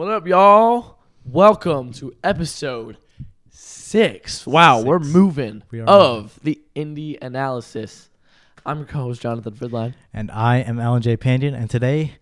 What up, y'all? Welcome to episode six. Wow, we we're moving We are of the Indy analysis. I'm your co-host Jonathan Fridline. And I am Alan J. Pandian, and today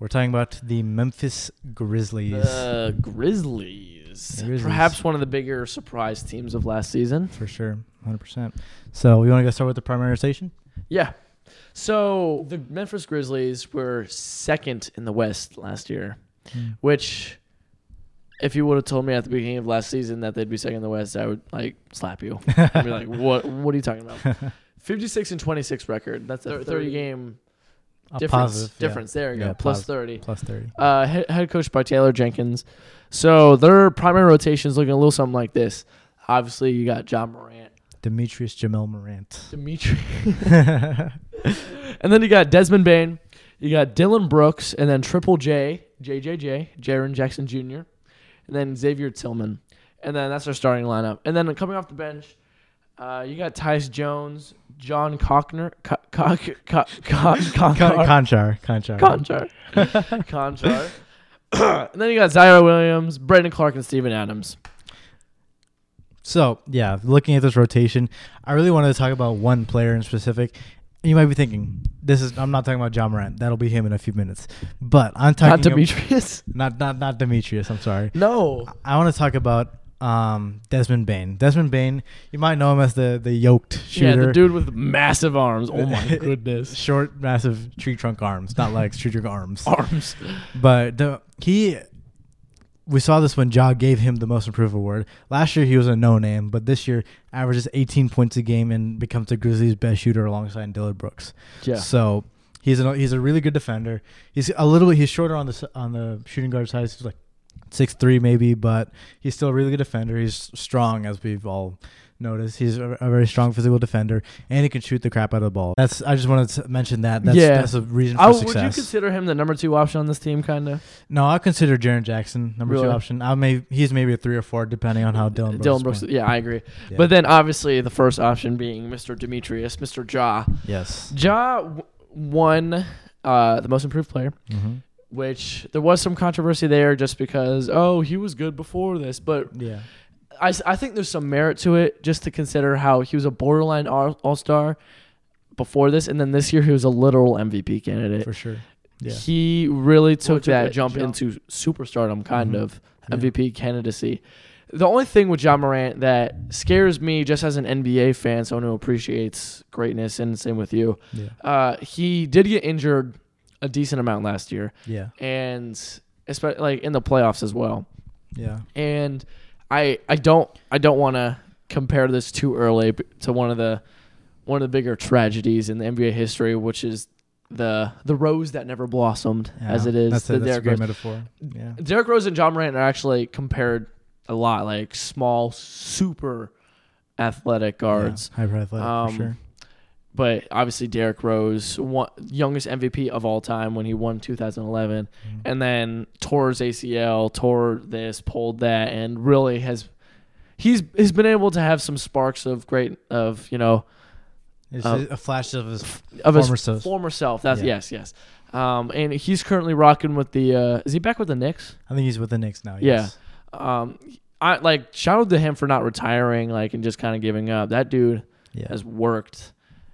we're talking about the Memphis Grizzlies. The Grizzlies. The Grizzlies. perhaps one of the bigger surprise teams of last season. for sure, 100%. So, we want to go start with the primary station? Yeah. So the Memphis Grizzlies were second in the West last year, which, if you would have told me at the beginning of last season that they'd be second in the West, I would like slap you. I'd be like, "What? What are you talking about?" Fifty-six and twenty-six record. That's a thirty-game difference. positive, yeah. difference. There you Yeah, go. Plus thirty. Plus 30. Uh, head, head coach by Taylor Jenkins. So their primary rotation is looking a little something like this. Obviously, you got Ja Morant, Demetrius Jamel Morant. Dimitri. and then you got Desmond Bane, you got Dillon Brooks, and then Triple J, JJJ, Jaren Jackson Jr., and then Xavier Tillman. And then that's our starting lineup. And then coming off the bench, uh, you got Tyus Jones, John Cockner, Co- Co- Co- Co- Konchar, Konchar. Konchar. Konchar, Konchar. and then you got Ziaire Williams, Brandon Clarke, and Steven Adams. So, yeah, looking at this rotation, I really wanted to talk about one player in specific. You might be thinking, this is I'm not talking about Ja Morant. That'll be him in a few minutes. But I'm talking Not Demetrius. not not not Demetrius, I'm sorry. no. I want to talk about um, Desmond Bane. Desmond Bane, you might know him as the the yoked shooter. Yeah, the dude with massive arms. Oh my goodness. Short, massive tree trunk arms, not legs, tree trunk arms. Arms. But the, he, we saw this when Ja gave him the Most Improved award. Last year he was a no name, but this year averages 18 points a game and becomes the Grizzlies' best shooter alongside Dillon Brooks. Yeah. So he's a he's a really good defender. He's a little bit he's shorter on the on the shooting guard side. He's like six three maybe, but he's still a really good defender. He's strong as we've all noticed. He's a, a very strong physical defender, and he can shoot the crap out of the ball. That's I just wanted to mention that. That's, Yeah. that's a reason for Oh, would you consider him the number two option on this team, kind of? no, I consider Jaren Jackson number Really? two option. I may he's maybe a three or four depending on how Dillon Brooks. Dillon Brooks. Yeah, I agree. Yeah. But then obviously the first option being Mr. Demetrius, Mr. Ja. yes. Ja w- won uh, the most improved player, hmm which there was some controversy there just because, oh, he was good before this. But Yeah. I, s- I think there's some merit to it just to consider how he was a borderline all star before this. And then this year he was a literal MVP candidate. For sure. Yeah. He really took took that that jump, jump. into superstardom, kind Mhm. of Yeah. MVP candidacy. The only thing with Ja Morant that scares me, just as an NBA fan, someone who appreciates greatness, and same with you, Yeah. uh, he did get injured a decent amount last year, Yeah. and especially like in the playoffs as well. Yeah. And I I don't I don't want to compare this too early to one of the one of the bigger tragedies in the NBA history, which is the the rose that never blossomed, as it is That's, a, that's a great Rose. metaphor. Yeah. Derrick Rose and Ja Morant are actually compared a lot, like small, super athletic guards. Yeah, hyper athletic Um, for sure. But obviously, Derrick Rose, one, youngest MVP of all time when he won 2011, Mhm. and then tore his ACL, tore this, pulled that, and really has he's he's been able to have some sparks of great of you know uh, a flash of his of former his self. former self. That's Yeah. yes, yes. Um, and he's currently rocking with the. Uh, is he back with the Knicks? I think he's with the Knicks now. Yeah. Um, I like shout out to him for not retiring, like and just kind of giving up. That dude Yeah. has worked.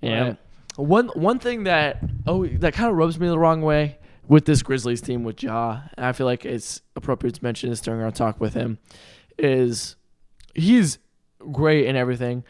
Yeah. Right. One one thing that oh that kind of rubs me the wrong way with this Grizzlies team with Ja, and I feel like it's appropriate to mention this during our talk with him, is he's great and everything,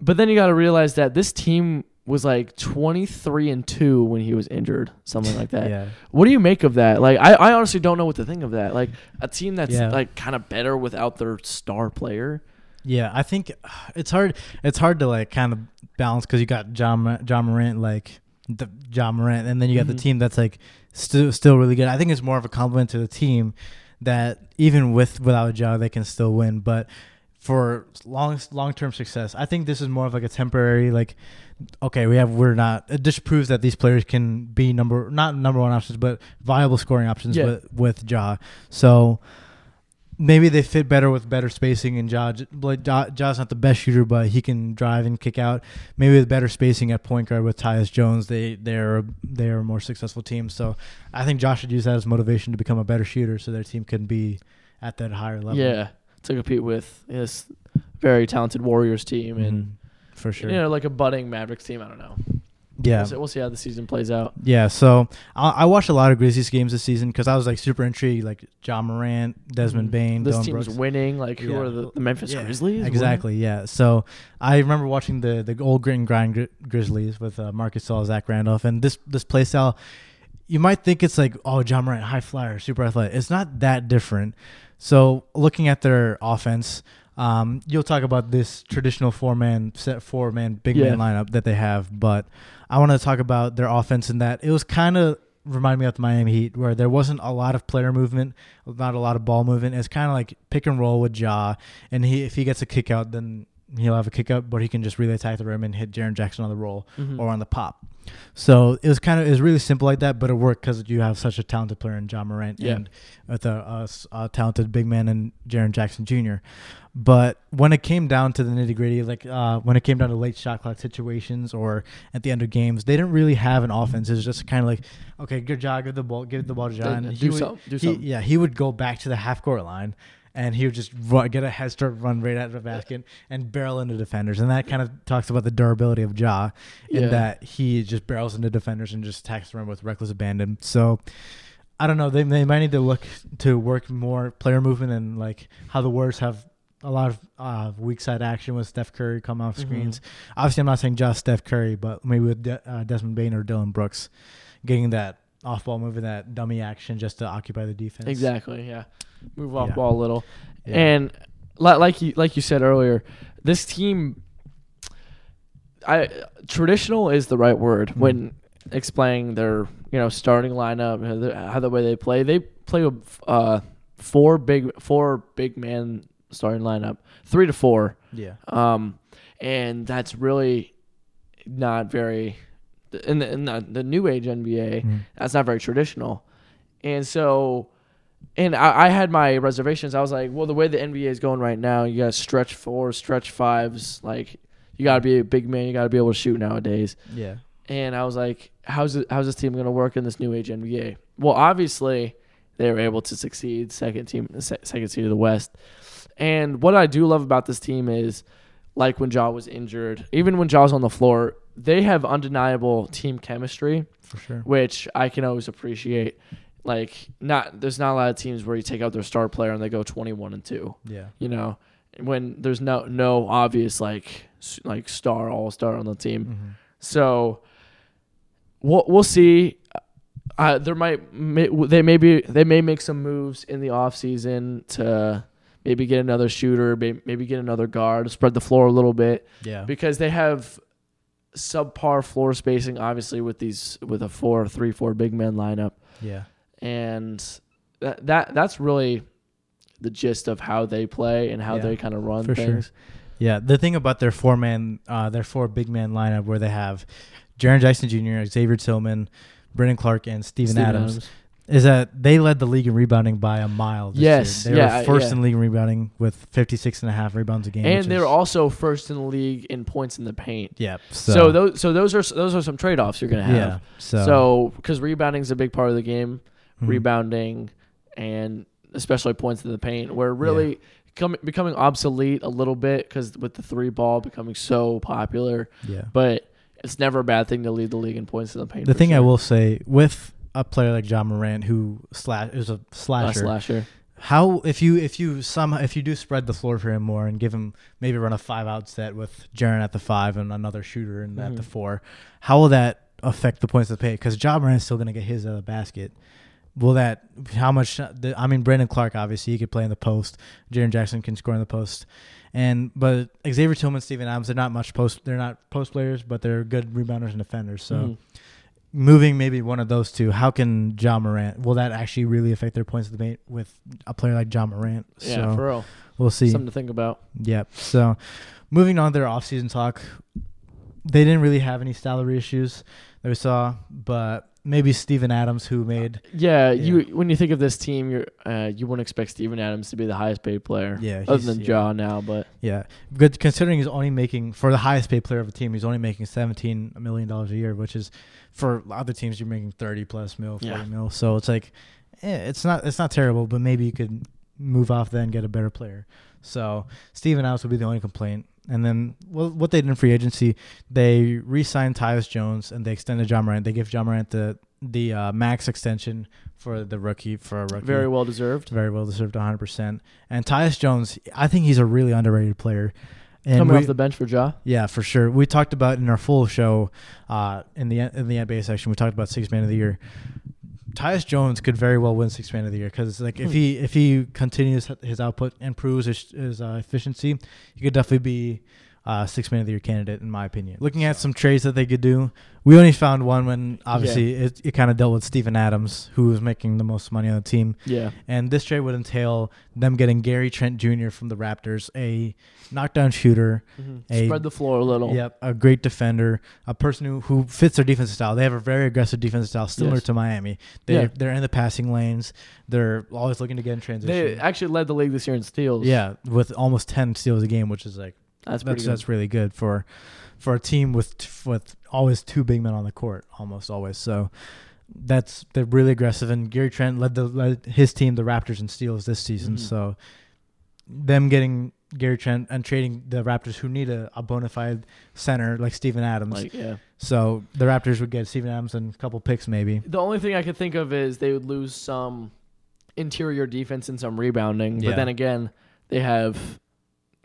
but then you got to realize that this team was like twenty three and two when he was injured, something like that. yeah. What do you make of that? Like, I, I honestly don't know what to think of that. Like, a team that's Yeah. like kind of better without their star player. Yeah, I think it's hard. It's hard to like kind of balance because you got John Ja Morant like the Ja Morant, and then you got Mhm. the team that's like still still really good. I think it's more of a compliment to the team that even with without Ja they can still win. But for long long term success, I think this is more of like a temporary like. Okay, we have we're not. It just proves that these players can be number not number one options, but viable scoring options Yeah. with with Ja. So maybe they fit better with better spacing and Ja. Like Ja, not the best shooter, but he can drive and kick out. Maybe with better spacing at point guard with Tyus Jones, they they're they're a more successful team. So I think Josh should use that as motivation to become a better shooter, so their team can be at that higher level. Yeah, to compete with this very talented Warriors team and Mhm. for sure. you know like a budding Mavericks team. I don't know. Yeah. We'll see, we'll see how the season plays out. Yeah, so I, I watched a lot of Grizzlies games this season because I was like super intrigued, like Ja Morant, Desmond Bane, Mm-hmm. This Dylan team's Brooks. winning. Like who Yeah. are the, the Memphis Yeah, Grizzlies? Exactly, yeah. So I remember watching the the old grit and grind Gri- Grizzlies with uh, Marc Gasol, Zach Randolph, and this this play style. You might think it's like, oh, Ja Morant, high flyer, super athletic. It's not that different. So looking at their offense, um, you'll talk about this traditional four man set four man big Yeah. man lineup that they have, but I want to talk about their offense in that it was kind of remind me of the Miami Heat where there wasn't a lot of player movement, not a lot of ball movement. It's kind of like pick and roll with Ja, and he if he gets a kick out, then he'll have a kick up, but he can just really attack the rim and hit Jaren Jackson on the roll Mhm. or on the pop. So it was kind of it was really simple like that, but it worked because you have such a talented player in Ja Morant Yeah. and with a, a a talented big man in Jaren Jackson Jr. But when it came down to the nitty gritty, like uh, when it came down to late shot clock situations or at the end of games, they didn't really have an offense. It was just kind of like, okay, good job, give the ball, give the ball to John. He do would- something. Do he- something. yeah, he would go back to the half court line and he would just run, get a head start, run right out of the basket, and barrel into defenders. And that kind of talks about the durability of Ja, in Yeah. that he just barrels into defenders and just attacks the rim with reckless abandon. So I don't know. They, they might need to look to work more player movement and like how the Warriors have a lot of uh, weak side action with Steph Curry come off Mhm. screens. Obviously, I'm not saying just Steph Curry, but maybe with De- uh, Desmond Bane or Dillon Brooks getting that off ball move and that dummy action just to occupy the defense. Exactly. Yeah. Move off Yeah. ball a little. Yeah. And li- like you like you said earlier, this team I traditional is the right word Mhm. when explaining their, you know, starting lineup, how the, way they play. They play with uh four big four big man starting lineup, 3 to 4. yeah, Um and that's really not very in the, in the, the new age NBA Mhm. that's not very traditional. And so, and I, I had my reservations. I was like, well, the way the NBA is going right now, you got stretch fours, stretch fives. Like, you got to be a big man. You got to be able to shoot nowadays. yeah, And I was like, how's it, how's this team going to work in this new age NBA? Well, obviously, they were able to succeed. Second team, second seed of the West. And what I do love about this team is, like when Ja was injured, even when Ja's on the floor, they have undeniable team chemistry for sure. which I can always appreciate. Like, not there's not a lot of teams where you take out their star player and they go 21 and two. Yeah, You know, when there's no no obvious like like star all star on the team. hmm So we'll we'll see. Uh, there might may, they maybe they may make some moves in the off season to maybe get another shooter, maybe get another guard, spread the floor a little bit yeah, because they have subpar floor spacing obviously with these with a four three four big man lineup yeah, and that, that that's really the gist of how they play and how Yeah, they kind of run for sure. things yeah. The thing about their four man, uh, their four big man lineup, where they have Jaren Jackson Jr., Xavier Tillman, Brandon Clarke, and Steven, Steven Adams, is that they led the league in rebounding by a mile. This Yes, year. they yeah, were first yeah. in league in rebounding with 56 and a half rebounds a game. and they're also first in the league in points in the paint yeah. so, So, those so those are those are some trade-offs you're gonna have yeah. So, so because rebounding is a big part of the game mhm. rebounding and especially points in the paint where really coming becoming obsolete a little bit because with the three ball becoming so popular Yeah. but it's never a bad thing to lead the league in points in the paint. The thing I will say with a player like Ja Morant who slash is a slasher, slasher. how if you if you somehow if you do spread the floor for him more and give him maybe run a five out set with Jaren at the five and another shooter and at the Mhm. four, how will that affect the points of the paint? Because Ja Morant's still going to get his out of the basket. Will that how much? I mean, Brandon Clarke obviously he could play in the post. Jaren Jackson can score in the post, and but Xavier Tillman, Steven Adams, they're not much post. They're not post players, but they're good rebounders and defenders. So Mhm. moving maybe one of those two, how can Ja Morant? Will that actually really affect their points of the paint with a player like Ja Morant? yeah, so for real. we'll see. Something to think about. Yep. So moving on to their offseason talk, they didn't really have any salary issues that we saw, but maybe Steven Adams, who made Yeah, Yeah. you when you think of this team, you're uh, you wouldn't expect Steven Adams to be the highest paid player. Yeah, other than yeah. Ja now, but yeah, good considering he's only making for the highest paid player of the team, he's only making seventeen million dollars a year, which is for other teams you're making thirty plus mil, forty Yeah. mil. So it's like, eh, it's not it's not terrible, but maybe you could move off then and get a better player. So Steven Adams would be the only complaint. And then well, what they did in free agency, they re-signed Tyus Jones and they extended Ja Morant. They gave Ja Morant the the uh, max extension for the rookie for a rookie. very well deserved. very well deserved 100%. And Tyus Jones, I think he's a really underrated player. And Coming we- off the bench for Ja. yeah, for sure. We talked about in our full show uh, in the in the NBA section. We talked about six man of the year. Tyus Jones could very well win six man of the year because like if he if he continues his output, improves his, his uh, efficiency, he could definitely be uh, six man of the year candidate in my opinion. Looking at some trades that they could do, we only found one when obviously it, it kind of dealt with Steven Adams, who was making the most money on the team. Yeah, And this trade would entail them getting Gary Trent Jr. from the Raptors, a knockdown shooter, A- spread the floor a little. yep, a great defender, a person who, who fits their defensive style. They have a very aggressive defensive style, similar Yes. to Miami. They Yeah. they're in the passing lanes. They're always looking to get in transition. They actually led the league this year in steals. yeah, with almost ten steals a game, which is like that's pretty that's good. that's really good for for a team with with always two big men on the court, almost always. So that's they're really aggressive. And Gary Trent led the led his team, the Raptors, in steals this season. Mhm. So them getting Gary Trent and trading the Raptors, who need a, a bona fide center like Steven Adams. like yeah. so the Raptors would get Steven Adams and a couple picks maybe. The only thing I could think of is they would lose some interior defense and some rebounding. Yeah. But then again, they have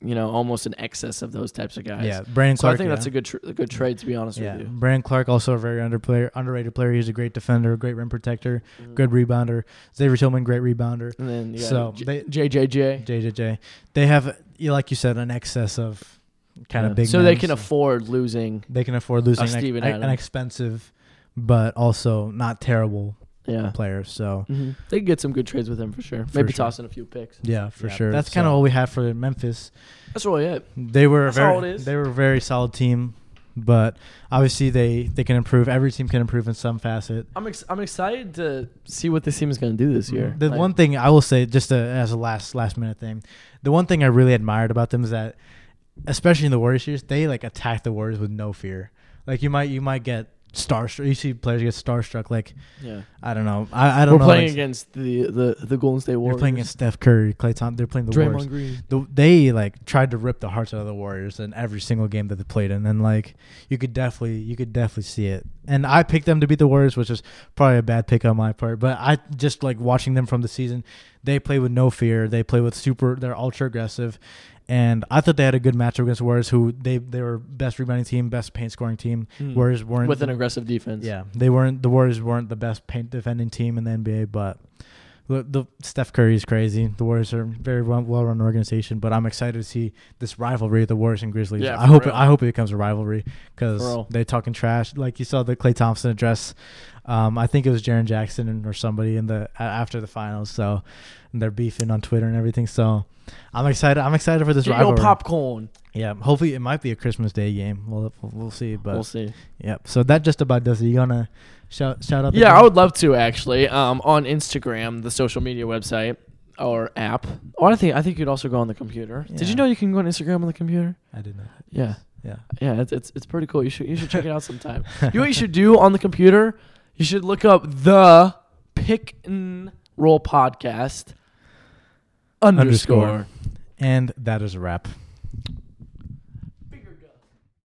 you know almost an excess of those types of guys. Yeah, Brandon So Clark. I think yeah. that's a good tr- a good trade to be honest yeah. with you. Brandon Clarke also a very under player, underrated player. He's a great defender, great rim protector, Mhm. good rebounder. Xavier Tillman, great rebounder. And then yeah, So J- they- JJJ. JJJ. They have, like you said, an excess of kind of big. So they can afford losing. they can afford losing an, ex- an expensive, but also not terrible Yeah. player. So hmm They could get some good trades with him for sure. For Maybe sure. toss in a few picks. yeah, for Yeah, sure. That's kind of so- all we have for Memphis. That's really it. They were That's very, all it is. they were a very solid team, but obviously they they can improve. Every team can improve in some facet. I'm ex- I'm excited to see what this team is going to do this year. The Like, one thing I will say, just a, as a last last minute thing, the one thing I really admired about them is that, especially in the Warriors series, they like attack the Warriors with no fear. Like you might you might get starstruck. You see players get starstruck. Like yeah, I don't know. I, I don't we're know. playing like, against the, the the Golden State warriors You're playing against Steph Curry, Klay Thompson. They're playing the Warriors. Green. The, they like tried to rip the hearts out of the Warriors in every single game that they played in, and like you could definitely you could definitely see it. And I picked them to beat the Warriors, which is probably a bad pick on my part. But I just like watching them from the season. They play with no fear. They play with super. They're ultra aggressive, and I thought they had a good matchup against the Warriors, who they they were best rebounding team, best paint scoring team. Hmm. Warriors weren't with an aggressive defense. yeah, they weren't. The Warriors weren't the best paint defending team in the NBA, but the, the Steph Curry is crazy. The Warriors are a very well run organization, but I'm excited to see this rivalry of the Warriors and Grizzlies. Yeah, I hope it. I hope it becomes a rivalry because real. they talking trash. Like you saw the Klay Thompson address. Um, I think it was Jaren Jackson or somebody in the after the finals. So and they're beefing on Twitter and everything. So I'm excited. I'm excited for this Get rivalry. popcorn. Yeah, hopefully it might be a Christmas Day game. We'll we'll, we'll see, but we'll see. Yep. So that just about does it. You gonna shout shout out? the Yeah, team? I would love to actually. Um, on Instagram, the social media website or app. Or I think I think you'd also go on the computer. Did you know you can go on Instagram on the computer? I did not. Yeah. Yeah. Yeah, it's it's, it's pretty cool. You should you should check it out sometime. you know what you should do on the computer? You should look up the Pick and Roll podcast underscore. And that is a wrap.